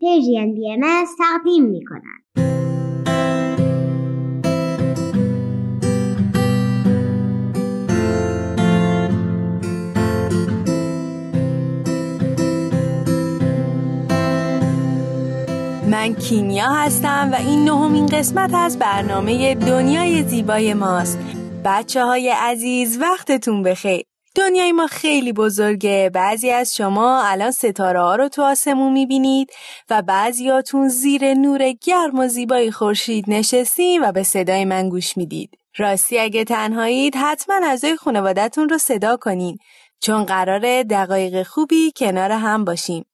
پیجین بی ام تقدیم می کنند. من کینیا هستم و این نهمین قسمت از برنامه دنیای زیبای ماست بچه های عزیز وقتتون بخیر دنیای ما خیلی بزرگه. بعضی از شما الان ستاره ها رو تو آسمون می‌بینید و بعضیاتون زیر نور گرم و زیبای خورشید نشستین و به صدای من گوش می‌دید. راستی اگه تنهایید حتما اعضای خانوادتون رو صدا کنین چون قرار دقایق خوبی کنار هم باشیم.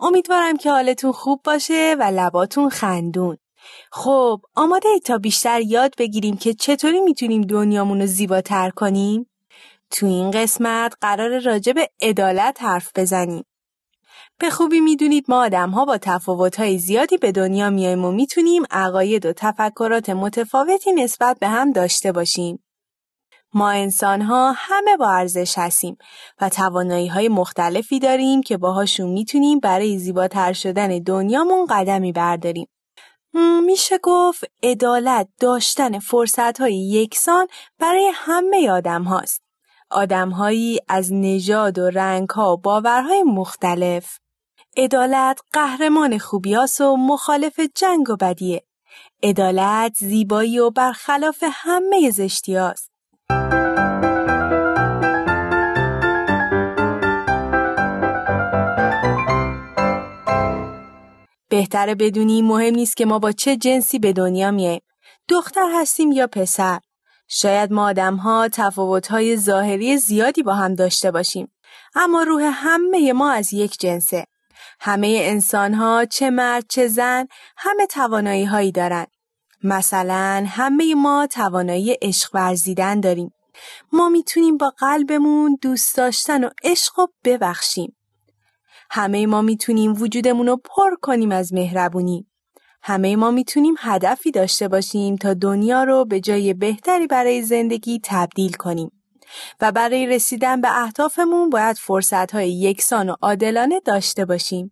امیدوارم که حالتون خوب باشه و لباتون خندون. خب آماده ای تا بیشتر یاد بگیریم که چطوری می‌تونیم دنیامون رو زیباتر کنیم؟ تو این قسمت قرار راجع به عدالت حرف بزنیم. به خوبی می‌دونید ما آدم ها با تفاوت زیادی به دنیا میایم و می‌تونیم عقاید و تفکرات متفاوتی نسبت به هم داشته باشیم. ما انسان ها همه با ارزش هستیم و توانایی های مختلفی داریم که باهاشون می‌تونیم برای زیباتر شدن دنیامون قدمی برداریم. میشه گفت عدالت داشتن فرصت های یکسان برای همه آدم هاست. آدم هایی از نژاد و رنگ ها و باورهای مختلف. عدالت قهرمان خوبیاس و مخالف جنگ و بدیه. عدالت زیبایی و برخلاف همه زشتی هاست. بهتره بدونی مهم نیست که ما با چه جنسی به دنیا میایم. دختر هستیم یا پسر. شاید ما آدم ها تفاوت های ظاهری زیادی با هم داشته باشیم. اما روح همه ما از یک جنسه. همه انسان ها چه مرد چه زن همه توانایی هایی دارن. مثلا همه ما توانایی عشق ورزیدن داریم. ما می‌تونیم با قلبمون دوست داشتن و عشق و ببخشیم. همه ما می‌تونیم وجودمون رو پر کنیم از مهربونی. همه ما می‌تونیم هدفی داشته باشیم تا دنیا رو به جای بهتری برای زندگی تبدیل کنیم. و برای رسیدن به اهدافمون باید فرصتهای یکسان و عادلانه داشته باشیم.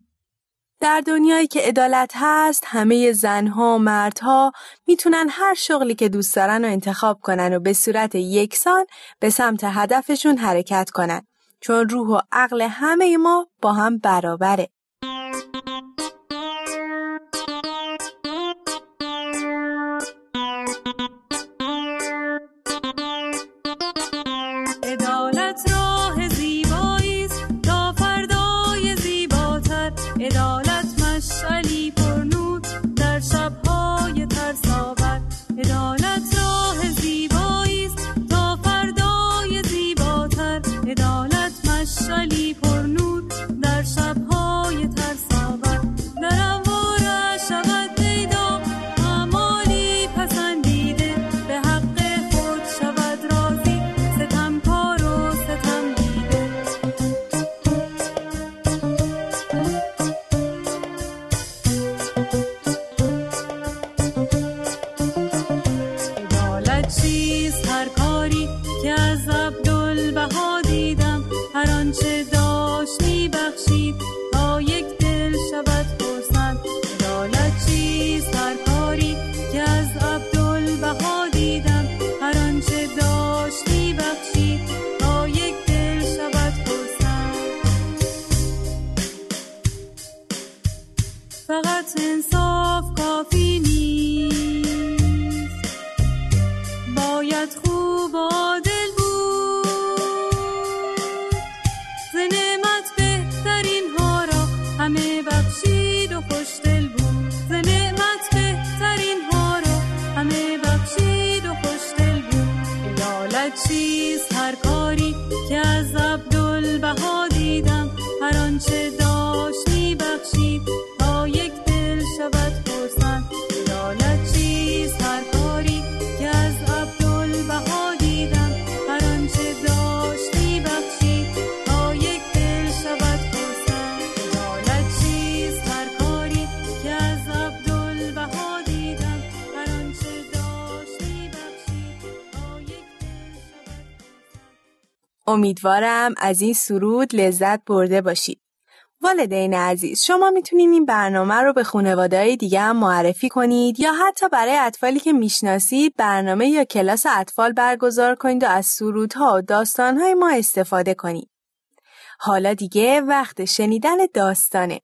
در دنیایی که عدالت هست همه زنها و مردها می‌تونن هر شغلی که دوست دارن رو انتخاب کنن و به صورت یکسان به سمت هدفشون حرکت کنن چون روح و عقل همه ما با هم برابره. انصاف کافی نیست. باید خوب عادل بود. زنمت بهترین ها را همه بخشید و خوش دل بود زنمت بهترین ها را همه بخشید و خوش دل بود. لالت چیز هر کاری که از عبدالبها دیدم هر آنچه امیدوارم از این سرود لذت برده باشید. والدین عزیز شما می‌تونید این برنامه رو به خانواده دیگه هم معرفی کنید یا حتی برای اطفالی که می‌شناسید برنامه یا کلاس اطفال برگزار کنید و از سرودها و داستانهای ما استفاده کنید. حالا دیگه وقت شنیدن داستانه.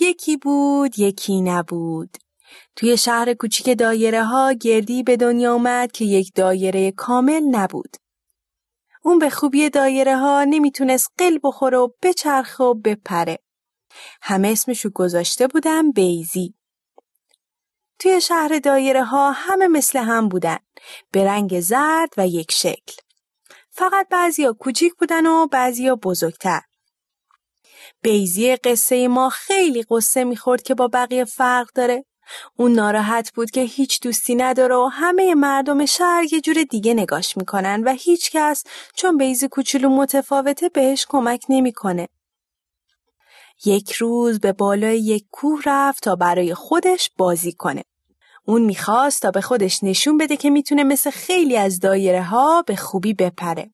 یکی بود یکی نبود توی شهر کوچیک دایره ها گردی به دنیا اومد که یک دایره کامل نبود. اون به خوبی دایره ها نمی‌تونست قل بخوره و بچرخه و بپره. همه اسمشو گذاشته بودن بیزی. توی شهر دایره ها همه مثل هم بودن. به رنگ زرد و یک شکل. فقط بعضیا کوچیک بودن و بعضیا بزرگتر. بیزی قصه ما خیلی قصه می‌خورد که با بقیه فرق داره. اون ناراحت بود که هیچ دوستی نداره و همه مردم شهر یه جور دیگه نگاش می‌کنن و هیچ کس چون بیزی کوچولو متفاوته بهش کمک نمی‌کنه. یک روز به بالای یک کوه رفت تا برای خودش بازی کنه. اون می‌خواست تا به خودش نشون بده که می‌تونه مثل خیلی از دایره ها به خوبی بپره.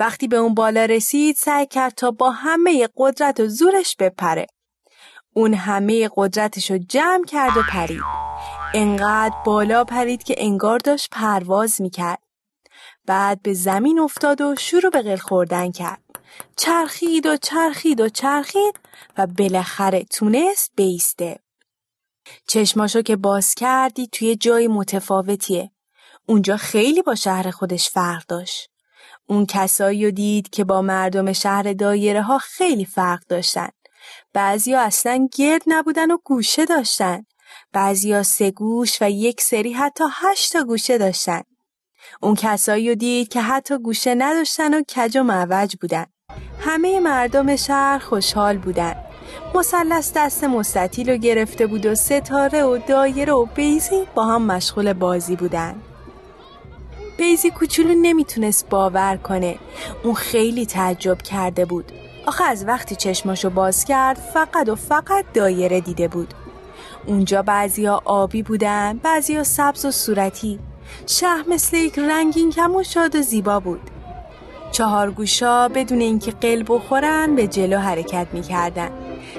وقتی به اون بالا رسید سعی کرد تا با همه قدرت و زورش بپره. اون همه قدرتش رو جمع کرد و پرید. انقدر بالا پرید که انگار داشت پرواز می‌کرد. بعد به زمین افتاد و شروع به قل خوردن کرد. چرخید و چرخید و چرخید و بالاخره تونست بیسته. چشماشو که باز کردی توی جای متفاوتیه. اونجا خیلی با شهر خودش فرق داشت. اون کسایی رو دید که با مردم شهر دایره ها خیلی فرق داشتن. بعضیا اصلا گرد نبودن و گوشه داشتن. بعضیا سه گوش و یک سری حتی هشتا گوشه داشتن. اون کسایی رو دید که حتی گوشه نداشتن و کج و معوج بودن. همه مردم شهر خوشحال بودن. مثلث دست مستطیل رو گرفته بود و ستاره و دایره و بیزی با هم مشغول بازی بودن. بیزی کوچولو نمی‌تونست باور کنه. اون خیلی تعجب کرده بود. آخه از وقتی چشماشو باز کرد فقط و فقط دایره دیده بود. اونجا بعضیا آبی بودن، بعضیا سبز و صورتی. شهر مثل یک رنگین کم و شاد و زیبا بود. چهار گوشا بدون اینکه قلب بخورن به جلو حرکت می‌کردن.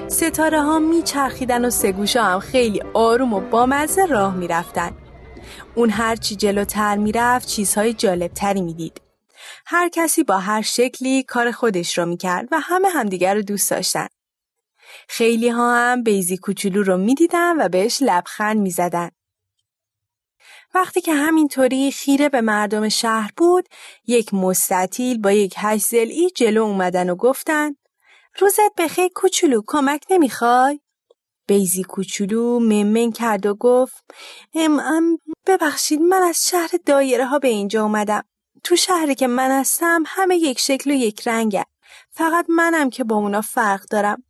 ستاره ها میچرخیدن و سه گوشا هم خیلی آروم و بامزه راه می‌رفتن. اون هرچی جلوتر می‌رفت چیزهای جالبتری می‌دید. هر کسی با هر شکلی کار خودش رو می‌کرد و همه همدیگر رو دوست داشتن. خیلی ها هم بیزی کوچولو رو می‌دیدن و بهش لبخند می‌زدن. وقتی که همینطوری خیره به مردم شهر بود، یک مستطیل با یک هشت زلی جلو اومدن و گفتن روزت بخیر کوچولو کمک نمی‌خوای؟ بیزی کوچولو ممن کرد و گفت ام, ام ببخشید من از شهر دایره ها به اینجا اومدم. تو شهری که من هستم همه یک شکل و یک رنگه. فقط منم که با اونا فرق دارم.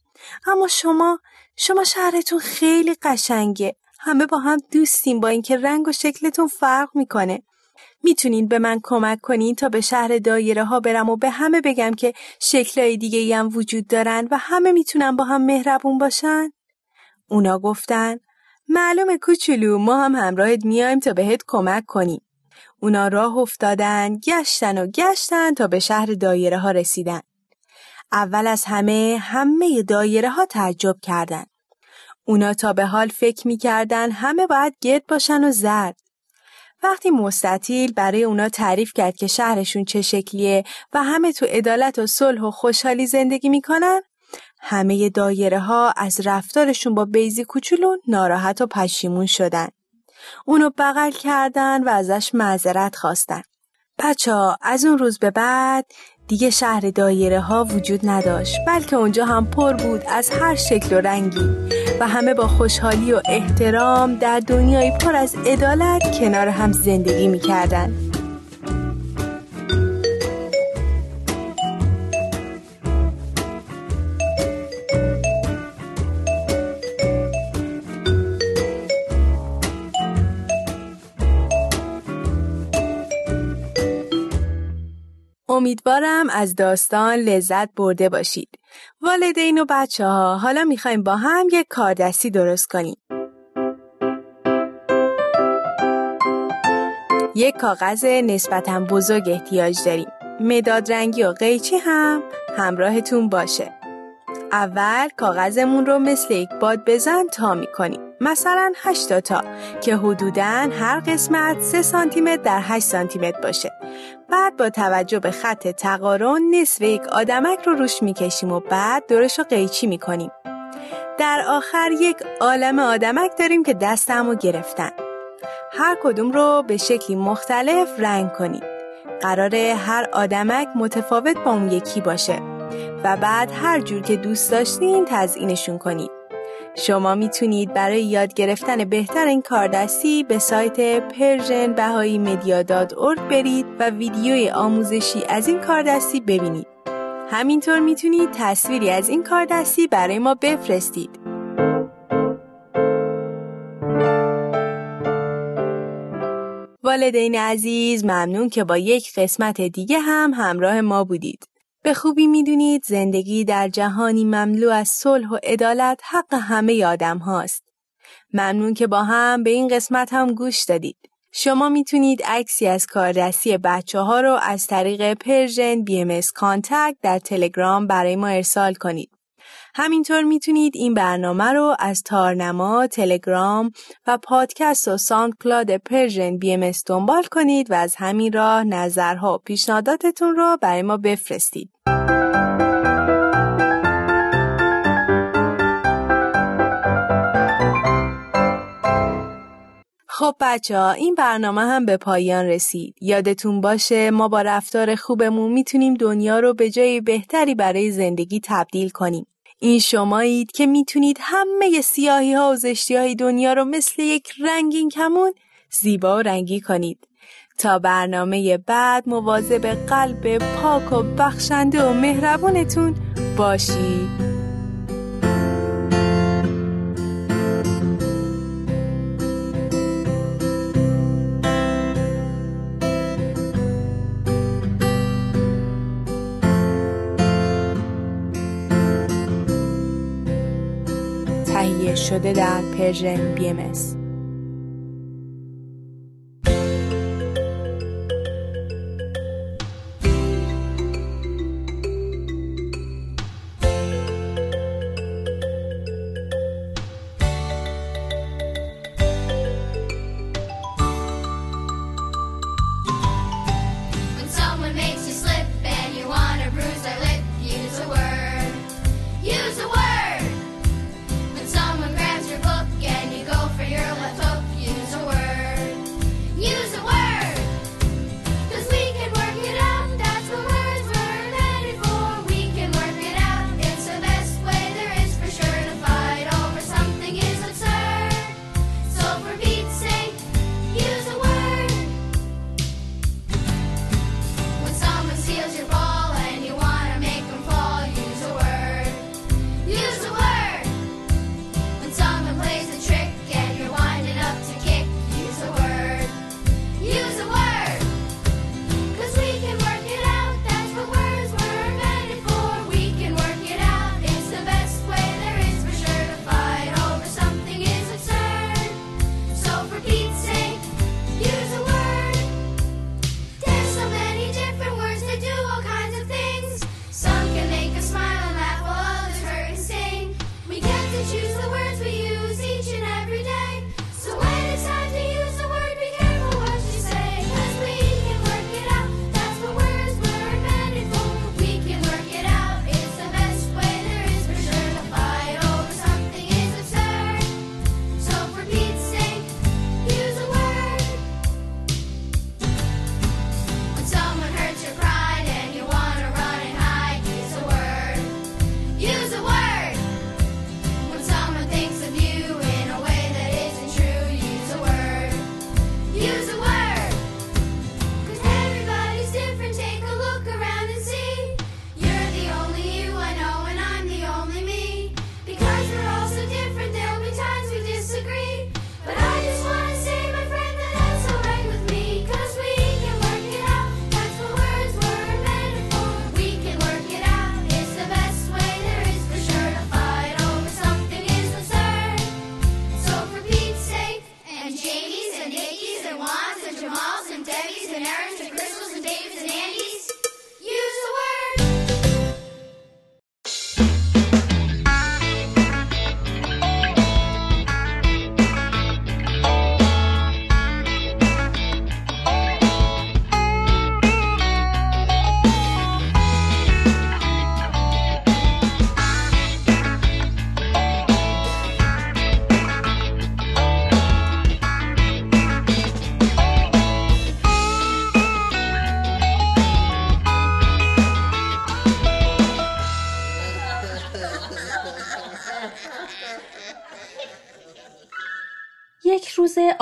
اما شما شما شهرتون خیلی قشنگه. همه با هم دوستیم با اینکه رنگ و شکلتون فرق می‌کنه. می‌تونین به من کمک کنین تا به شهر دایره ها برم و به همه بگم که شکلهای دیگه هم وجود دارن و همه می‌تونن با هم مهربون باشن؟ اونا گفتن معلومه کوچولو ما هم همراهت میایم تا بهت کمک کنیم. اونا راه افتادن گشتن و گشتن تا به شهر دایره ها رسیدن. اول از همه همه دایره ها تعجب کردند. اونا تا به حال فکر می‌کردن همه باید گرد باشن و زرد. وقتی مستطیل برای اونا تعریف کرد که شهرشون چه شکلیه و همه تو عدالت و صلح و خوشحالی زندگی می‌کنن همه دایره ها از رفتارشون با بیزی کوچولو ناراحت و پشیمون شدن. اونو بغل کردن و ازش معذرت خواستن. بچه ها از اون روز به بعد دیگه شهر دایره ها وجود نداشت بلکه اونجا هم پر بود از هر شکل و رنگی و همه با خوشحالی و احترام در دنیای پر از عدالت کنار هم زندگی می‌کردن. امیدوارم از داستان لذت برده باشید. والدین و بچه ها حالا می‌خوایم با هم یک کاردستی درست کنیم. یک کاغذ نسبتا بزرگ احتیاج داریم. مداد رنگی و قیچی هم همراهتون باشه. اول کاغذمون رو مثل یک باد بزن تا می‌کنیم. مثلا 8 تا که حدوداً هر قسمت 3 سانتی متر در 8 سانتی متر باشه. بعد با توجه به خط تقارن نصف یک آدمک رو روش می‌کشیم و بعد دورش رو قیچی می‌کنیم. در آخر یک عالم آدمک داریم که دست همو گرفتن. هر کدوم رو به شکلی مختلف رنگ کنید. قراره هر آدمک متفاوت با اون یکی باشه و بعد هر جور که دوست داشتین تزئینشون کنید. شما می‌تونید برای یاد گرفتن بهتر این کاردستی به سایت Persian Bahai Media برید و ویدیوی آموزشی از این کاردستی ببینید. همینطور می‌تونید تصویری از این کاردستی برای ما بفرستید. والدین عزیز ممنون که با یک قسمت دیگه هم همراه ما بودید. به خوبی می‌دونید زندگی در جهانی مملو از صلح و عدالت حق همه آدم هاست. ممنون که با هم به این قسمت هم گوش دادید. شما می‌تونید عکسی از کاردستی بچه ها رو از طریق PersianBM Contact در تلگرام برای ما ارسال کنید. همینطور می‌تونید این برنامه رو از تارنما، تلگرام و پادکست و SoundCloud PersianBM دنبال کنید و از همین راه نظرها و پیشنهاداتتون رو برای ما بفرستید. خب بچه ها این برنامه هم به پایان رسید. یادتون باشه ما با رفتار خوبمون می‌تونیم دنیا رو به جای بهتری برای زندگی تبدیل کنیم. این شمایید که می‌تونید همه سیاهی ها و زشتی های دنیا رو مثل یک رنگین کمون زیبا و رنگی کنید. تا برنامه بعد مواظب قلب پاک و بخشنده و مهربونتون باشید. شده در پرژن بی choose the word.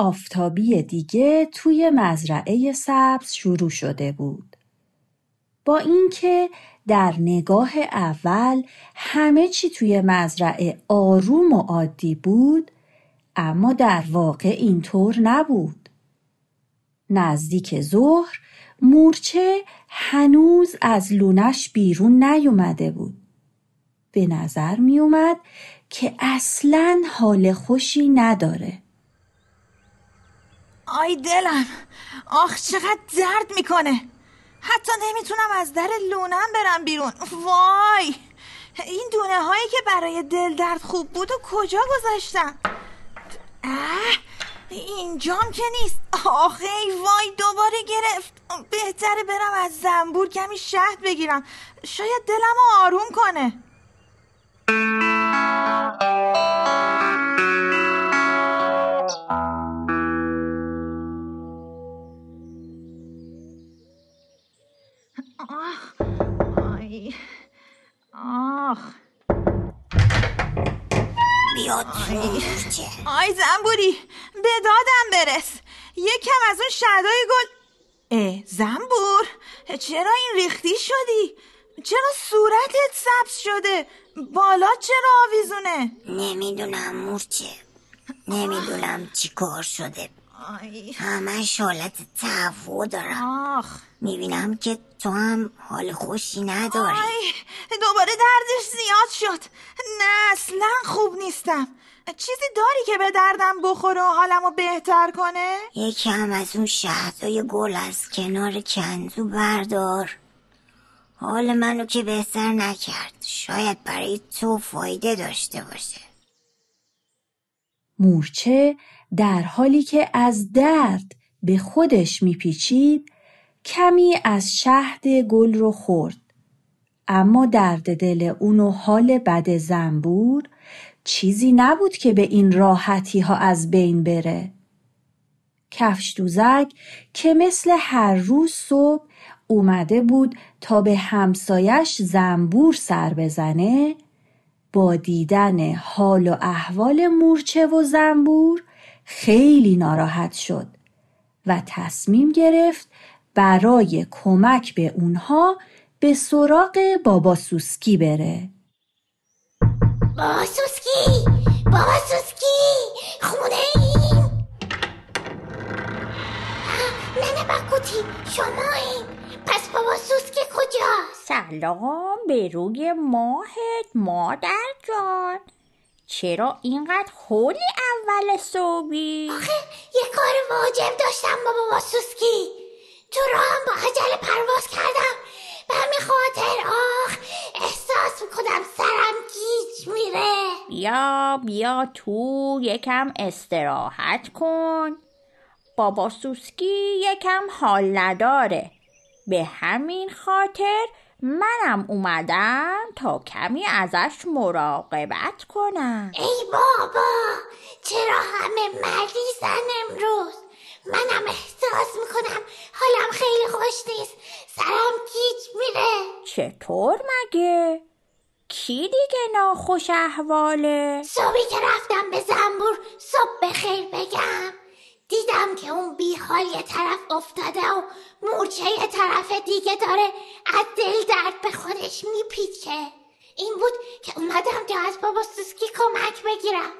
آفتابی دیگه توی مزرعه سبز شروع شده بود. با اینکه در نگاه اول همه چی توی مزرعه آروم و عادی بود اما در واقع اینطور نبود. نزدیک ظهر مورچه هنوز از لونش بیرون نیومده بود. به نظر میومد که اصلا حال خوشی نداره. آی دلم. آخ چقدر درد می‌کنه. حتی نمی‌تونم از در لونم برم بیرون. وای! این دونه هایی که برای دل درد خوب بود و کجا گذاشتم؟ اه اینجام که نیست. آخه ای وای دوباره گرفت. بهتره برم از زنبور کمی شهد بگیرم. شاید دلم آروم کنه. آخ. بیاد. آی زنبوری به دادم برس. یکم از اون شدای گل. اه زنبور چرا این ریختی شدی؟ چرا صورتت سبز شده؟ بالا چرا آویزونه؟ نمی‌دونم مورچه. نمی‌دونم چی کار شده. همش حالت تهوع دارم. آخ. می‌بینم که تو هم حال خوشی نداری. آی دوباره دردش زیاد شد. نه اصلا خوب نیستم. چیزی داری که به دردم بخوره و حالمو بهتر کنه؟ یکم از اون شهدای گل از کنار کنزو بردار. حال منو که بهتر نکرد. شاید برای تو فایده داشته باشه. مورچه در حالی که از درد به خودش میپیچید کمی از شهد گل رو خورد. اما درد دل اون و حال بد زنبور چیزی نبود که به این راحتی ها از بین بره. کفش دوزک که مثل هر روز صبح اومده بود تا به همسایش زنبور سر بزنه با دیدن حال و احوال مورچه و زنبور خیلی ناراحت شد و تصمیم گرفت برای کمک به اونها به سراغ بابا سوسکی بره. بابا سوسکی! بابا سوسکی! خونه ایم! ننه بکوتی شما این پس بابا سوسکی کجا سلام به روی ماهت مادر جان. چرا اینقدر هولی اول صبحی؟ آخه یه کار واجب داشتم با بابا سوسکی. تو راهم با عجله پرواز کردم. به همین خاطر آخ احساس می‌کنم سرم گیج میره. بیا بیا تو یکم استراحت کن. بابا سوسکی یکم حال نداره. به همین خاطر منم اومدم تا کمی ازش مراقبت کنم. ای بابا چرا همه مریضن امروز؟ منم احساس می‌کنم حالم خیلی خوش نیست. سرم گیج میره. چطور مگه؟ کی دیگه ناخوش احواله؟ صبحی که رفتم به زنبور صبح بخیر بگم. دیدم که اون بیحال یه طرف افتاده و مورچه یه طرف دیگه داره از دل درد به خودش میپیچه این بود که اومدم تا از بابا سوسکی کمک بگیرم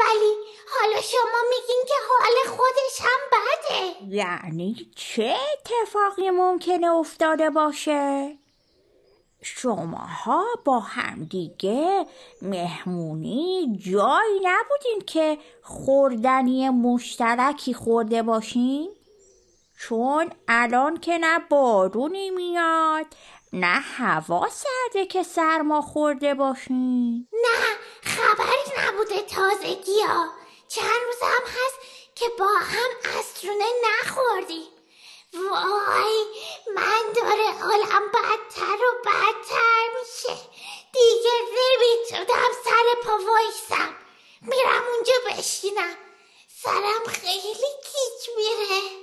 ولی حالا شما میگین که حال خودش هم بده یعنی چه اتفاقی ممکنه افتاده باشه؟ شماها با همدیگه مهمونی جایی نبودین که خوردنی مشترکی خورده باشین؟ چون الان که نه بارونی میاد نه هوا سرده که سرما خورده باشین نه خبری نبوده تازگی ها چند روز هم هست که با هم استرونه نخوردیم وای من داره حالم بدتر و بدتر میشه. دیگه نمی‌تونم سر پا وایسم. میرم اونجا بشینم. سرم خیلی کیچ میره.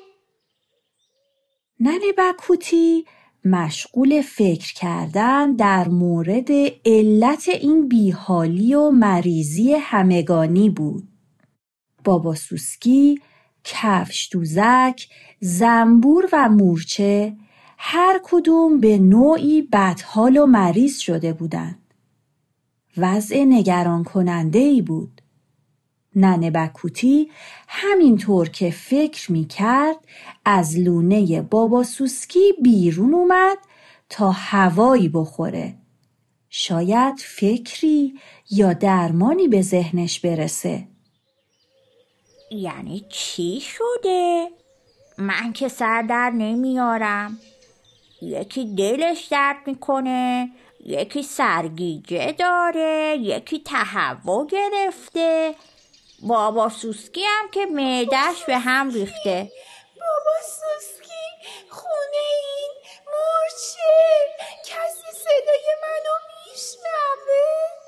ننه بکوتی مشغول فکر کردن در مورد علت این بیحالی و مریضی همگانی بود. بابا سوسکی، کفش دوزک، زنبور و مورچه هر کدوم به نوعی بدحال و مریض شده بودند. وضع نگران کننده ای بود. ننه بکوتی همینطور که فکر می کرد از لونه بابا سوسکی بیرون اومد تا هوایی بخوره. شاید فکری یا درمانی به ذهنش برسه. یعنی چی شده؟ من که سر در نمیارم یکی دلش درد می‌کنه یکی سرگیجه داره یکی تهوع گرفته بابا سوسکی هم که معدش به هم ریخته. بابا سوسکی خونه این مرچه کسی صدای منو میشنوه؟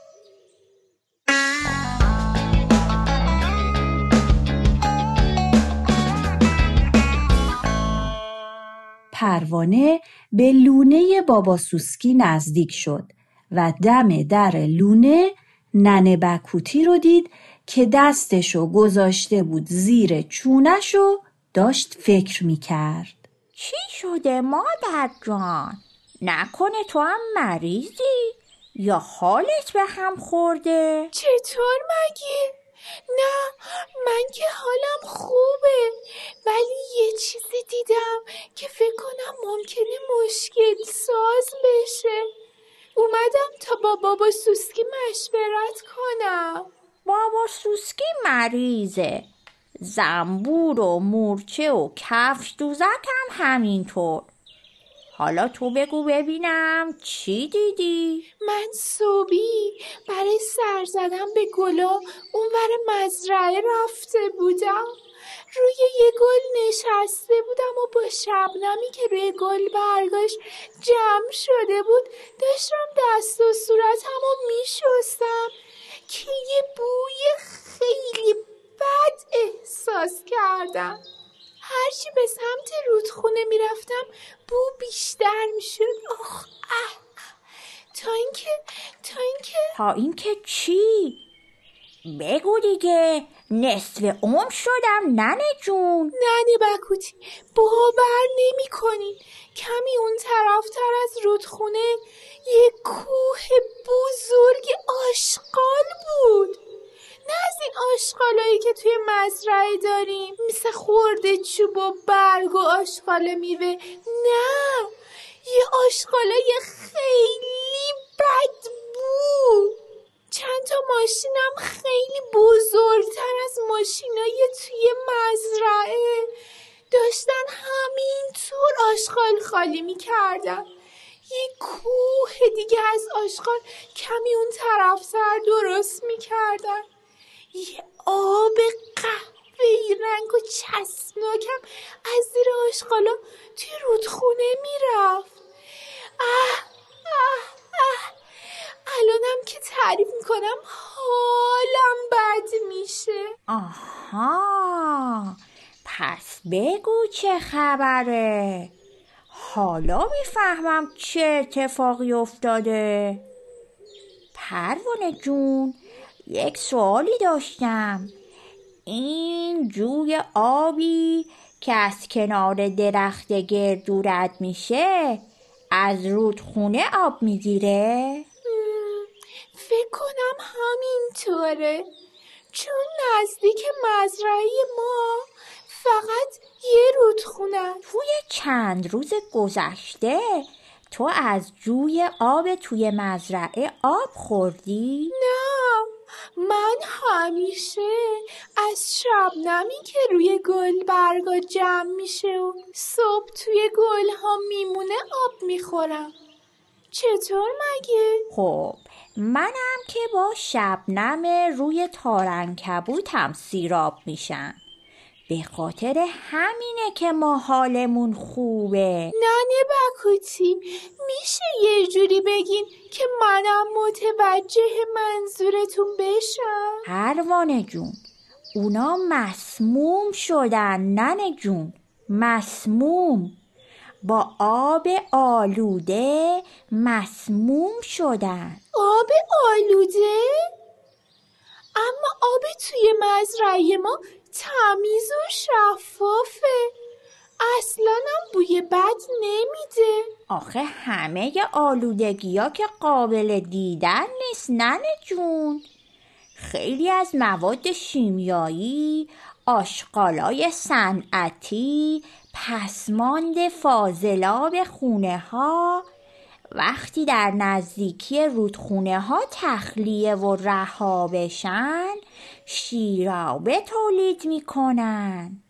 پروانه به لونه بابا سوسکی نزدیک شد و دم در لونه ننه بکوتی رو دید که دستشو گذاشته بود زیر چونش و داشت فکر می‌کرد. چی شده مادر جان؟ نکنه تو هم مریضی؟ یا حالت به هم خورده؟ چطور مگه؟ نه من که حالم خوبه ولی یه چیزی دیدم که فکر کنم ممکنه مشکل ساز بشه اومدم تا با بابا سوسکی مشورت کنم بابا سوسکی مریضه. زنبور و مورچه و کفش دوزک هم همینطور. حالا تو بگو ببینم چی دیدی؟ من صبحی برای سر زدن به گلا اونور مزرعه رفته بودم. روی یه گل نشسته بودم و با شبنمی که روی گل برگاش جمع شده بود داشتم دست و صورتم و میشستم. که یه بوی خیلی بد احساس کردم. هرچی به سمت رودخونه می‌رفتم بو بیشتر می‌شد. آخ اه. تا اینکه تا اینکه تا اینکه چی؟ بگو دیگه. نصف عمر شدم ننه جون. ننه بکوتی باور نمی کنین کمی اون طرفتر از رودخونه یه کوه بزرگ آشغال بود. نه از این آشغالایی که توی مزرعه داریم. مثل خورده چوب و برگ و آشغال میوه. نه یه آشغالای خیلی بد بود. چند تا ماشینم خیلی بزرگتر از ماشینای توی مزرعه. داشتن همینطور آشغال خالی می‌کردن. یه کوه دیگه از آشغال کمی اون طرف سر درست می‌کردن. یه آب قهوه‌ای رنگ و چسبناکم از زیر آشغالا توی رودخونه می‌رفت. اه اه اه. الانم که تعریف می‌کنم حالم بد میشه. آها. پس بگو چه خبره. حالا می‌فهمم چه اتفاقی افتاده. پروانه جون یک سوالی داشتم. این جوی آبی که از کنار درخت گردو رد میشه از رودخونه آب می‌گیره؟ فکر کنم همینطوره چون نزدیک مزرعه ما فقط یه رودخونه است. توی چند روز گذشته تو از جوی آب توی مزرعه آب خوردی؟ نه من همیشه از شبنمی که روی گل برگا جمع میشه و صبح توی گل ها میمونه آب می‌خورم چطور مگه؟ خب منم که با شبنم روی تارنکبوتم سیراب میشم. به خاطر همینه که ما حالمون خوبه. ننه بکوتی میشه یه جوری بگین که منم متوجه منظورتون بشم؟ پروانه جون اونا مسموم شدن ننه جون. مسموم. با آب آلوده مسموم شدن. آب آلوده؟ اما آب توی مزرعه ما تمیز و شفافه. اصلا هم بوی بد نمیده. آخه همه آلودگی ها که قابل دیدن نیست ننه جون خیلی از مواد شیمیایی آشغالای صنعتی پسماند فاضلاب خونه ها وقتی در نزدیکی رودخونه ها تخلیه و رها بشن شیرابه تولید می‌کنن.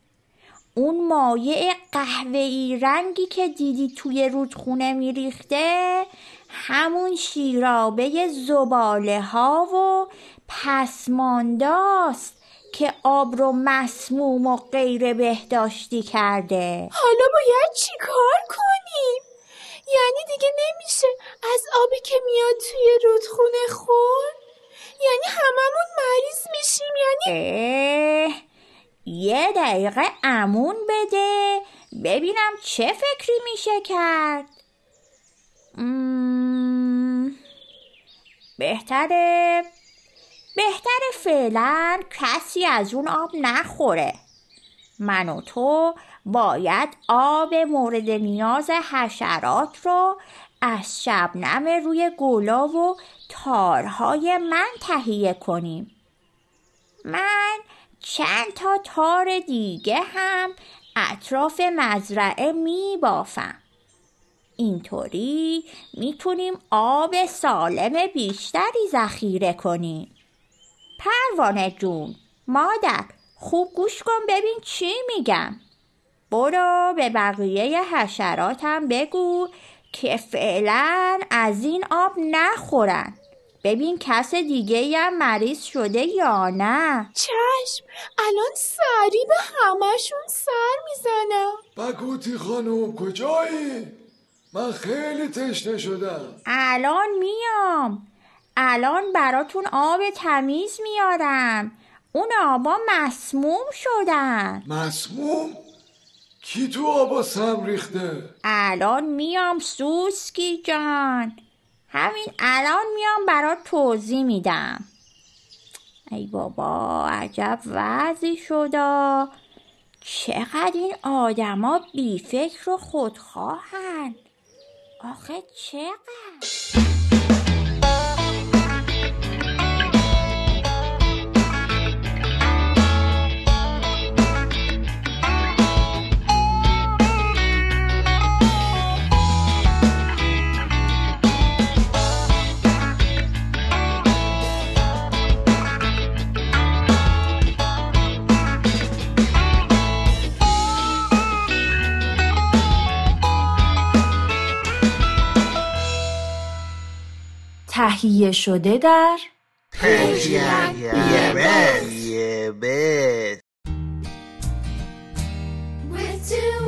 اون مایع قهوه‌ای رنگی که دیدی توی رودخونه میریخته همون شیرابه زباله ها و پسمانداست. که آب رو مسموم و غیر بهداشتی کرده حالا باید چی کار کنیم؟ یعنی دیگه نمیشه از آبی که میاد توی رودخونه خور؟ یعنی هممون مریض میشیم یعنی اه یه دقیقه امون بده ببینم چه فکری میشه کرد مم، بهتره بهتره فعلا کسی از اون آب نخوره. من و تو باید آب مورد نیاز حشرات رو از شبنم روی گلا و تارهای من تهیه کنیم. من چند تا تار دیگه هم اطراف مزرعه می بافم اینطوری می‌تونیم آب سالم بیشتری ذخیره کنیم. پروانه جون. مادر خوب گوش کن ببین چی میگم. برو به بقیه حشراتم بگو که فعلا از این آب نخورن. ببین کس دیگه هم مریض شده یا نه؟ چشم الان سری به همشون سر می‌زنم. بگوتی خانم کجایی؟ من خیلی تشنه شدم. الان میام. الان براتون آب تمیز میارم. اون آبا مسموم شدن. مسموم؟ کی تو آبا سم ریخته؟ الان میام سوسکی جان. همین الان میام برات توضیح میدم. ای بابا عجب وضعی شدا چقدر این آدما بیفکر و خودخواهن. آخه چقدر؟ تهیه شده در With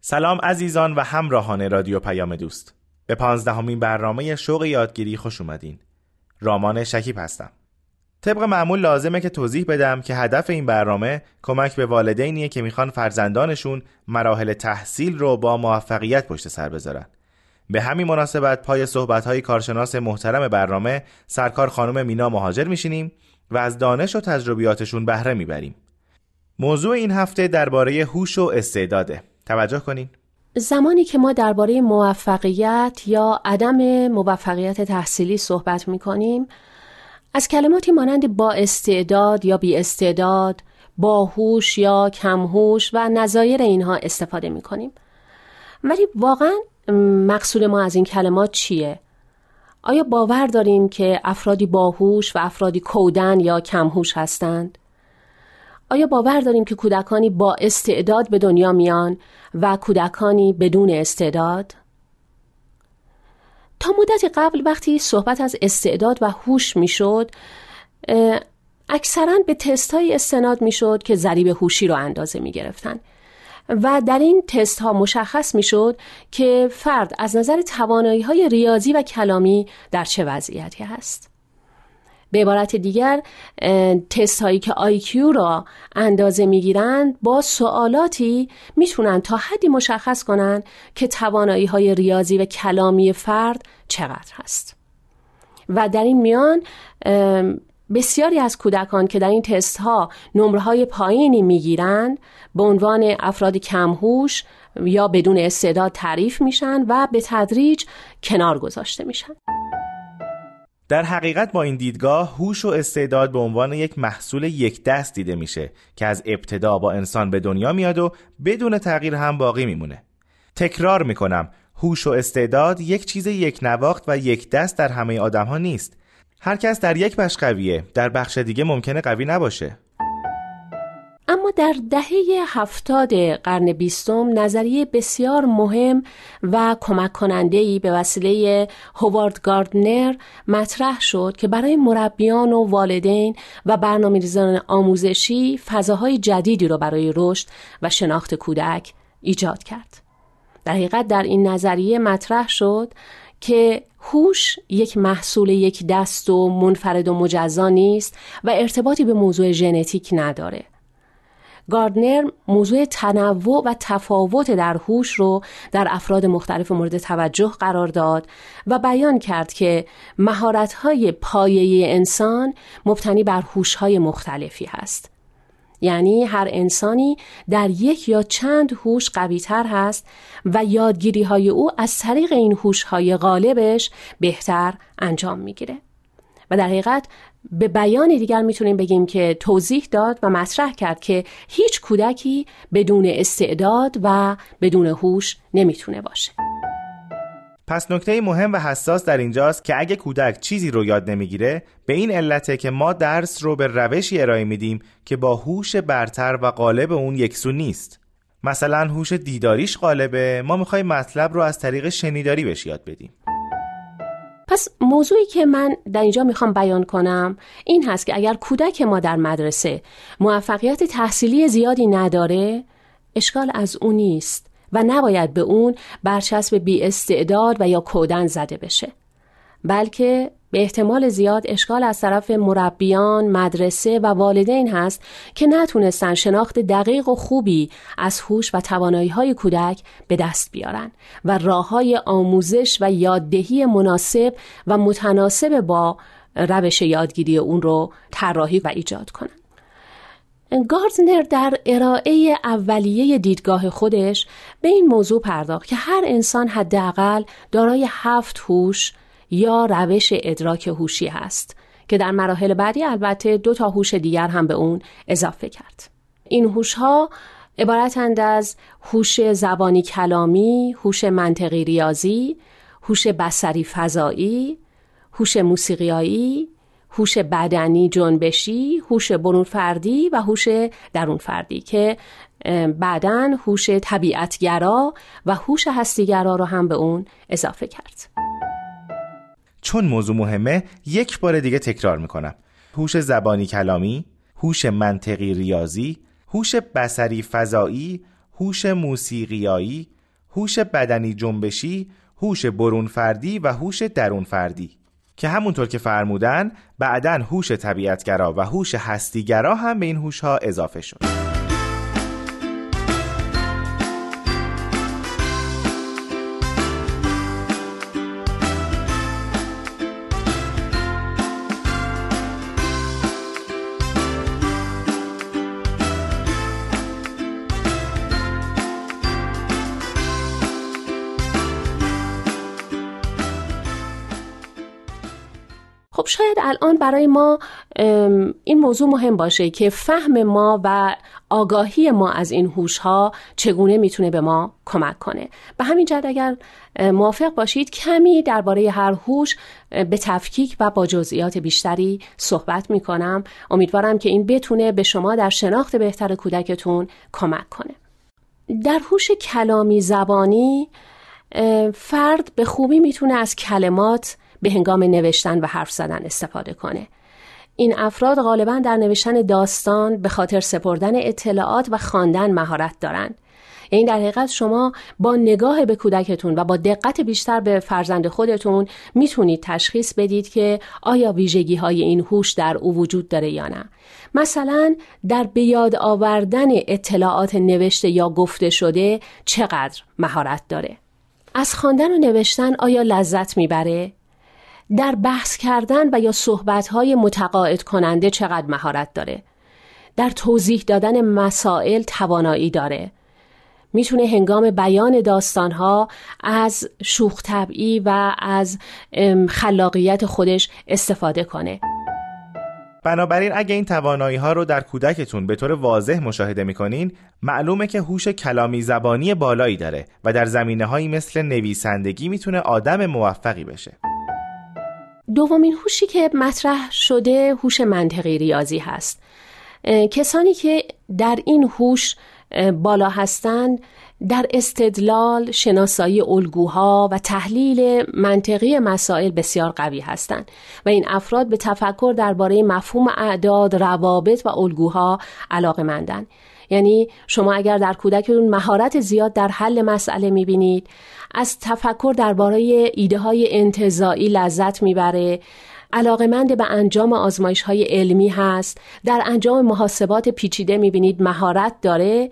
سلام عزیزان و همراهان رادیو پیام دوست. به پانزدهمین برنامه شوق یادگیری خوش اومدین. رامان شکیب هستم. طبق معمول لازمه که توضیح بدم که هدف این برنامه کمک به والدینیه که می‌خوان فرزندانشون مراحل تحصیل رو با موفقیت پشت سر بذارن. به همین مناسبت پای صحبت‌های کارشناس محترم برنامه سرکار خانم مینا مهاجر میشینیم و از دانش و تجربیاتشون بهره می‌بریم. موضوع این هفته درباره هوش و استعداده. توجه کنین. زمانی که ما درباره موفقیت یا عدم موفقیت تحصیلی صحبت می کنیم از کلماتی مانند با استعداد یا بی استعداد باهوش یا کمهوش و نظایر اینها استفاده می کنیم ولی واقعا مقصود ما از این کلمات چیه؟ آیا باور داریم که افرادی باهوش و افرادی کودن یا کمهوش هستند؟ آیا باور داریم که کودکانی با استعداد به دنیا میان و کودکانی بدون استعداد؟ تا مدتی قبل وقتی صحبت از استعداد و هوش می‌شد اکثرا به تست های استناد می‌شد که ضریب هوشی رو اندازه می گرفتن. و در این تست ها مشخص می شد که فرد از نظر توانایی های ریاضی و کلامی در چه وضعیتی هست. به عبارت دیگر تست هایی که آیکیو را اندازه می‌گیرند با سوالاتی می‌تونن تا حدی مشخص کنند که توانایی های ریاضی و کلامی فرد چقدر هست و در این میان بسیاری از کودکان که در این تست ها نمره پایینی می‌گیرند به عنوان افراد کمهوش یا بدون استعداد تعریف میشن و به تدریج کنار گذاشته میشن. در حقیقت با این دیدگاه هوش و استعداد به عنوان یک محصول یک دست دیده میشه که از ابتدا با انسان به دنیا میاد و بدون تغییر هم باقی میمونه تکرار می‌کنم هوش و استعداد یک چیز یک نواخت و یک دست در همه آدم ها نیست هر کس در یک بخش قویه در بخش دیگه ممکنه قوی نباشه اما در دهه هفتاد قرن بیستم نظریه بسیار مهم و کمک کننده به وسیله هوارد گاردنر مطرح شد که برای مربیان و والدین و برنامه‌ریزان آموزشی فضاهای جدیدی را برای رشد و شناخت کودک ایجاد کرد. در حقیقت در این نظریه مطرح شد که هوش یک محصول یک دست و منفرد و مجزا نیست و ارتباطی به موضوع ژنتیک نداره. گاردنر موضوع تنوع و تفاوت در هوش رو در افراد مختلف مورد توجه قرار داد و بیان کرد که مهارت‌های پایه انسان مبتنی بر هوش‌های مختلفی هست. یعنی هر انسانی در یک یا چند هوش قویتر هست و یادگیری های او از طریق این هوش های غالبش بهتر انجام می‌گیره. و در حقیقت به بیان دیگر می‌تونیم بگیم که توضیح داد و مطرح کرد که هیچ کودکی بدون استعداد و بدون هوش نمی‌تونه باشه. پس نکته مهم و حساس در اینجاست که اگه کودک چیزی رو یاد نمی‌گیره به این علته که ما درس رو به روشی ارائه میدیم که با هوش برتر و غالب اون یکسو نیست. مثلا هوش دیداریش غالبه ما می‌خوایم مطلب رو از طریق شنیداری بهش یاد بدیم. پس موضوعی که من در اینجا می‌خوام بیان کنم این هست که اگر کودک ما در مدرسه موفقیت تحصیلی زیادی نداره اشکال از اون نیست. و نباید به اون برچسب بی استعداد و یا کودن زده بشه بلکه به احتمال زیاد اشکال از طرف مربیان، مدرسه و والدین هست که نتونستن شناخت دقیق و خوبی از هوش و توانایی های کودک به دست بیارن و راه های آموزش و یاددهی مناسب و متناسب با روش یادگیری اون رو طراحی و ایجاد کنن. گاردنر در ارائه اولیه دیدگاه خودش به این موضوع پرداخت که هر انسان حداقل دارای هفت هوش یا روش ادراک هوشی هست که در مراحل بعدی البته دو تا هوش دیگر هم به اون اضافه کرد. این هوش ها عبارتند از هوش زبانی کلامی، هوش منطقی ریاضی، هوش بصری فضایی، هوش موسیقیایی، هوش بدنی جنبشی، هوش برون فردی و هوش درون فردی که بعدا هوش طبیعتگرا و هوش هستیگرا رو هم به اون اضافه کرد. چون موضوع مهمه یک بار دیگه تکرار می‌کنم هوش زبانی کلامی هوش منطقی ریاضی هوش بسری فضایی هوش موسیقیایی هوش بدنی جنبشی، هوش برون فردی و هوش درون فردی که همونطور که فرمودن بعدا هوش طبیعتگرا و هوش هستیگرا هم به این هوش ها اضافه شد. شاید الان برای ما این موضوع مهم باشه که فهم ما و آگاهی ما از این هوش ها چگونه می‌تونه به ما کمک کنه. به همین جد اگر موافق باشید کمی درباره هر هوش به تفکیک و با جزئیات بیشتری صحبت می‌کنم. امیدوارم که این بتونه به شما در شناخت بهتر کودکتون کمک کنه. در هوش کلامی زبانی فرد به خوبی می‌تونه از کلمات به هنگام نوشتن و حرف زدن استفاده کنه. این افراد غالبا در نوشتن داستان به خاطر سپردن اطلاعات و خواندن مهارت دارند یعنی در حقیقت شما با نگاه به کودکتون و با دقت بیشتر به فرزند خودتون می‌تونید تشخیص بدید که آیا ویژگی های این هوش در او وجود داره یا نه. مثلا در بیاد آوردن اطلاعات نوشته یا گفته شده چقدر مهارت داره؟ از خواندن و نوشتن آیا لذت می‌بره؟ در بحث کردن و یا صحبتهای متقاعد کننده چقدر مهارت داره؟ در توضیح دادن مسائل توانایی داره. می‌تونه هنگام بیان داستانها از شوخ طبعی و از خلاقیت خودش استفاده کنه. بنابراین اگه این توانایی ها رو در کودکتون به طور واضح مشاهده می‌کنین معلومه که هوش کلامی زبانی بالایی داره و در زمینه هایی مثل نویسندگی می‌تونه آدم موفقی بشه. دومین هوشی که مطرح شده هوش منطقی ریاضی هست کسانی که در این هوش بالا هستند در استدلال، شناسایی الگوها و تحلیل منطقی مسائل بسیار قوی هستند و این افراد به تفکر درباره مفهوم اعداد، روابط و الگوها علاقه مندن. یعنی شما اگر در کودکتون مهارت زیاد در حل مسئله می‌بینید از تفکر درباره ایده های انتظایی لذت می‌بره. علاقمند به انجام آزمایش های علمی هست. در انجام محاسبات پیچیده می‌بینید مهارت داره.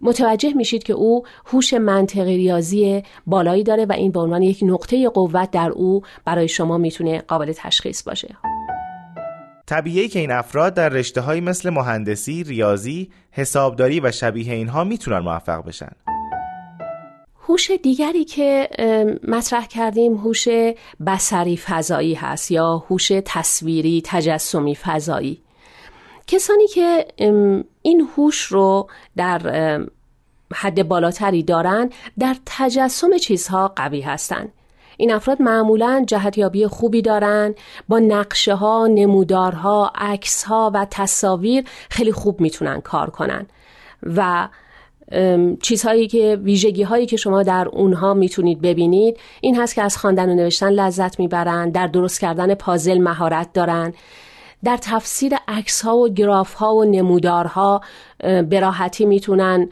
متوجه میشید که او هوش منطقی ریاضی بالایی داره و این به عنوان یک نقطه قوت در او برای شما می‌تونه قابل تشخیص باشه. طبیعی که این افراد در رشته های مثل مهندسی، ریاضی، حسابداری و شبیه اینها می‌تونن موفق بشن. هوش دیگری که مطرح کردیم هوش بسری فضایی هست یا هوش تصویری تجسمی فضایی کسانی که این هوش رو در حد بالاتری دارن در تجسم چیزها قوی هستند این افراد معمولا جهتیابی خوبی دارن با نقشه ها، نمودارها، عکس ها و تصاویر خیلی خوب می‌تونن کار کنن. و چیزهایی که ویژگی هایی که شما در اونها می‌تونید ببینید این هست که از خواندن و نوشتن لذت می‌برن در درست کردن پازل مهارت دارن. در تفسیر عکس ها و گراف ها و نمودارها به راحتی می‌تونن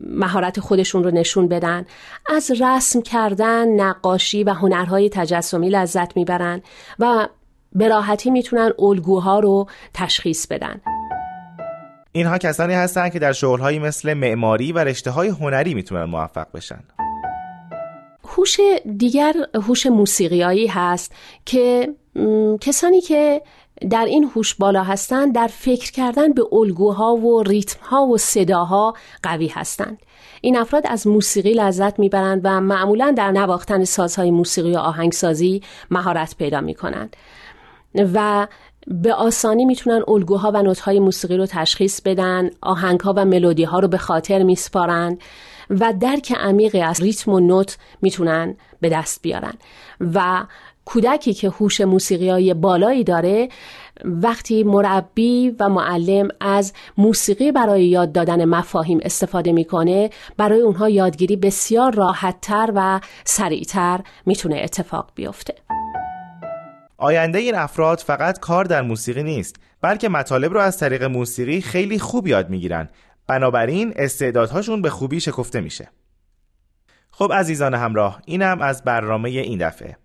مهارت خودشون رو نشون بدن. از رسم کردن نقاشی و هنرهای تجسمی لذت می‌برن و به راحتی می‌تونن الگوها رو تشخیص بدن. اینها کسانی هستند که در شغلهایی مثل معماری و رشته های هنری می‌تونن موفق بشن. هوش دیگر هوش موسیقیایی هست که کسانی که در این هوش بالا هستند در فکر کردن به الگوها و ریتمها و صداها قوی هستند. این افراد از موسیقی لذت می‌برند و معمولا در نواختن سازهای موسیقی و آهنگسازی مهارت پیدا می کنند و به آسانی می‌تونن الگوها و نوتهای موسیقی رو تشخیص بدن آهنگها و ملودی ها رو به خاطر میسپارند و درک عمیقی از ریتم و نوت می‌تونن به دست بیارن. و کودکی که هوش موسیقی بالایی داره وقتی مربی و معلم از موسیقی برای یاد دادن مفاهیم استفاده می‌کنه برای اونها یادگیری بسیار راحتتر و سریعتر می‌تونه اتفاق بیفته. آینده این افراد فقط کار در موسیقی نیست بلکه مطالب رو از طریق موسیقی خیلی خوب یاد می‌گیرن. بنابراین استعدادهاشون به خوبی شکفته میشه. خب عزیزان همراه اینم از برنامه این دفعه.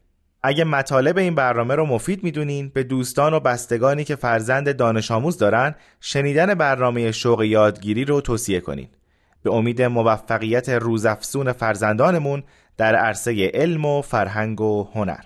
اگه مطالب این برنامه رو مفید می‌دونین به دوستان و بستگانی که فرزند دانش آموز دارن شنیدن برنامه شوق یادگیری رو توصیه کنین. به امید موفقیت روزافزون فرزندانمون در عرصه علم و فرهنگ و هنر.